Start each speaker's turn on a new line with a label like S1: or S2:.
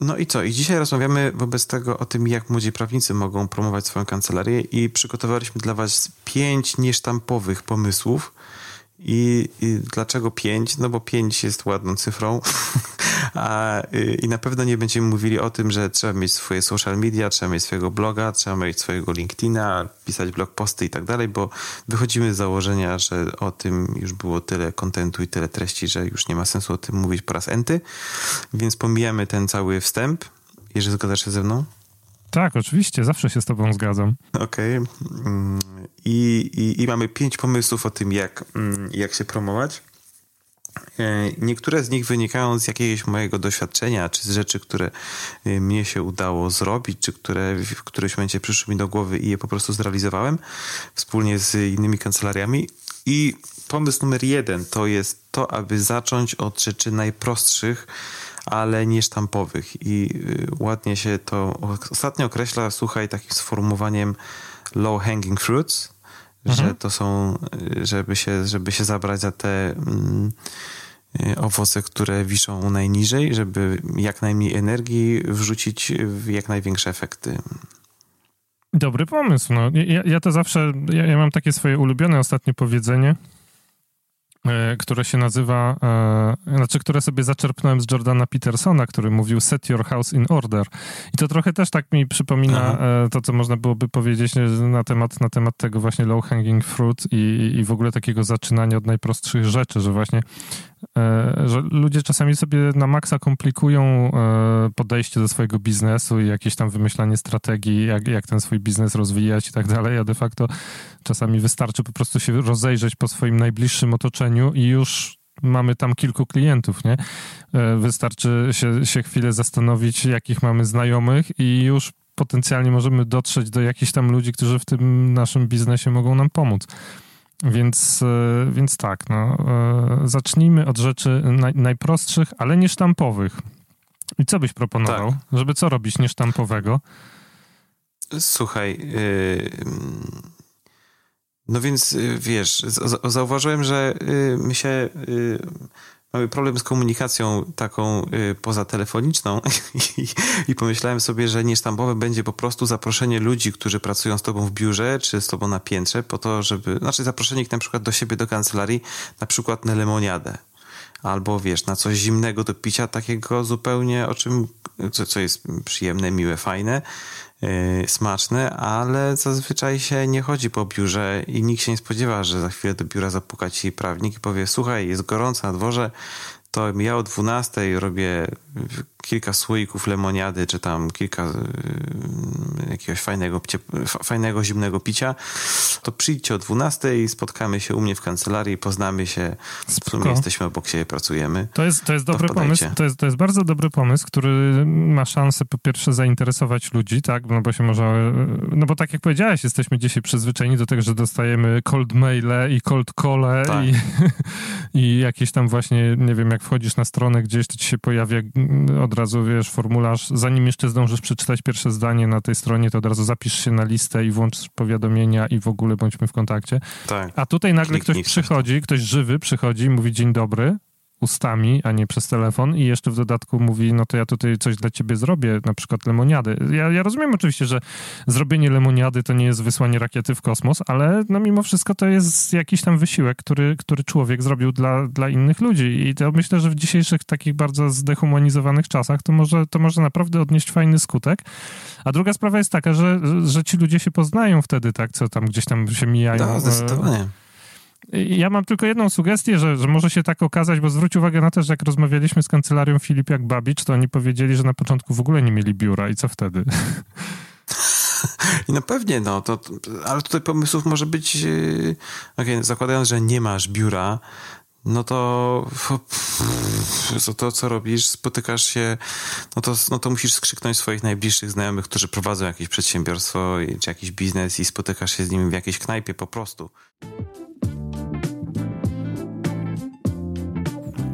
S1: No i co? I dzisiaj rozmawiamy wobec tego o tym, jak młodzi prawnicy mogą promować swoją kancelarię i przygotowaliśmy dla was pięć niesztampowych pomysłów, i, I, dlaczego 5? No bo 5 jest ładną cyfrą. A, I na pewno nie będziemy mówili o tym, że trzeba mieć swoje social media, trzeba mieć swojego bloga, trzeba mieć swojego LinkedIna, pisać blog posty i tak dalej, bo wychodzimy z założenia, że o tym już było tyle kontentu i tyle treści, że już nie ma sensu o tym mówić po raz enty. Więc pomijamy ten cały wstęp. Jeżeli zgadzasz się ze mną?
S2: Tak, oczywiście, zawsze się z Tobą zgadzam.
S1: Okej. Okay. Mm, I, i, I, mamy pięć pomysłów o tym, jak, mm, jak się promować. E, niektóre z nich wynikają z jakiegoś mojego doświadczenia, czy z rzeczy, które e, mnie się udało zrobić, czy które w którymś momencie przyszły mi do głowy i je po prostu zrealizowałem wspólnie z innymi kancelariami. I pomysł numer jeden to jest to, aby zacząć od rzeczy najprostszych, ale nie sztampowych. I y, ładnie się to ostatnio określa, słuchaj, takim sformułowaniem low hanging fruits, mhm. że to są, żeby się, żeby się zabrać za te mm, owoce, które wiszą najniżej, żeby jak najmniej energii wrzucić w jak największe efekty.
S2: Dobry pomysł. No. Ja, ja to zawsze, ja, ja mam takie swoje ulubione ostatnie powiedzenie, E, które się nazywa, e, znaczy, które sobie zaczerpnąłem z Jordana Petersona, który mówił set your house in order. I to trochę też tak mi przypomina Aha. E, to, co można byłoby powiedzieć na temat, na temat tego właśnie low hanging fruit i, i w ogóle takiego zaczynania od najprostszych rzeczy, że właśnie E, że ludzie czasami sobie na maksa komplikują e, podejście do swojego biznesu i jakieś tam wymyślanie strategii, jak, jak ten swój biznes rozwijać i tak dalej, a de facto czasami wystarczy po prostu się rozejrzeć po swoim najbliższym otoczeniu i już mamy tam kilku klientów, nie? E, wystarczy się, się chwilę zastanowić, jakich mamy znajomych i już potencjalnie możemy dotrzeć do jakichś tam ludzi, którzy w tym naszym biznesie mogą nam pomóc. Więc, e, więc tak, no, e, zacznijmy od rzeczy naj, najprostszych, ale niesztampowych. I co byś proponował, tak. żeby co robić niesztampowego?
S1: Słuchaj, yy, no więc y, wiesz, zauważyłem, że y, my się y, mamy problem z komunikacją taką y, pozatelefoniczną I, i pomyślałem sobie, że niesztampowe będzie po prostu zaproszenie ludzi, którzy pracują z tobą w biurze, czy z tobą na piętrze, po to, żeby, znaczy zaproszenie ich na przykład do siebie, do kancelarii, na przykład na lemoniadę. Albo wiesz, na coś zimnego do picia, takiego zupełnie, o czym, co, co jest przyjemne, miłe, fajne, Y, smaczne, ale zazwyczaj się nie chodzi po biurze i nikt się nie spodziewa, że za chwilę do biura zapuka ci prawnik i powie, słuchaj, jest gorąco na dworze, to ja o 12 robię kilka słoików lemoniady, czy tam kilka y, jakiegoś fajnego, fajnego, zimnego picia, to przyjdźcie o 12 i spotkamy się u mnie w kancelarii, poznamy się, w sumie jesteśmy obok siebie, pracujemy.
S2: To jest, to jest dobry pomysł, to jest, to jest bardzo dobry pomysł, który ma szansę po pierwsze zainteresować ludzi, tak, no bo się może, no bo tak jak powiedziałeś, jesteśmy dzisiaj przyzwyczajeni do tego, że dostajemy cold maile i cold call tak. i, i jakieś tam właśnie, nie wiem, jak wchodzisz na stronę gdzieś, to ci się pojawia od razu, wiesz, formularz, zanim jeszcze zdążysz przeczytać pierwsze zdanie na tej stronie, to od razu zapisz się na listę i włącz powiadomienia i w ogóle bądźmy w kontakcie. Tak. A tutaj nagle ktoś przychodzi, ktoś żywy przychodzi i mówi dzień dobry, ustami, a nie przez telefon i jeszcze w dodatku mówi, no to ja tutaj coś dla ciebie zrobię, na przykład lemoniady. Ja, ja rozumiem oczywiście, że zrobienie lemoniady to nie jest wysłanie rakiety w kosmos, ale no mimo wszystko to jest jakiś tam wysiłek, który, który człowiek zrobił dla, dla innych ludzi i to myślę, że w dzisiejszych takich bardzo zdehumanizowanych czasach to może, to może naprawdę odnieść fajny skutek. A druga sprawa jest taka, że, że ci ludzie się poznają wtedy, tak, co tam gdzieś tam się mijają.
S1: No, zdecydowanie.
S2: Ja mam tylko jedną sugestię, że, że może się tak okazać, bo zwróć uwagę na to, że jak rozmawialiśmy z kancelarią Filipiak Babicz, to oni powiedzieli, że na początku w ogóle nie mieli biura i co wtedy?
S1: No pewnie, no, to, ale tutaj pomysłów może być, yy, okay, zakładając, że nie masz biura, no to to, co robisz, spotykasz się, no to, no to musisz skrzyknąć swoich najbliższych znajomych, którzy prowadzą jakieś przedsiębiorstwo czy jakiś biznes i spotykasz się z nimi w jakiejś knajpie po prostu.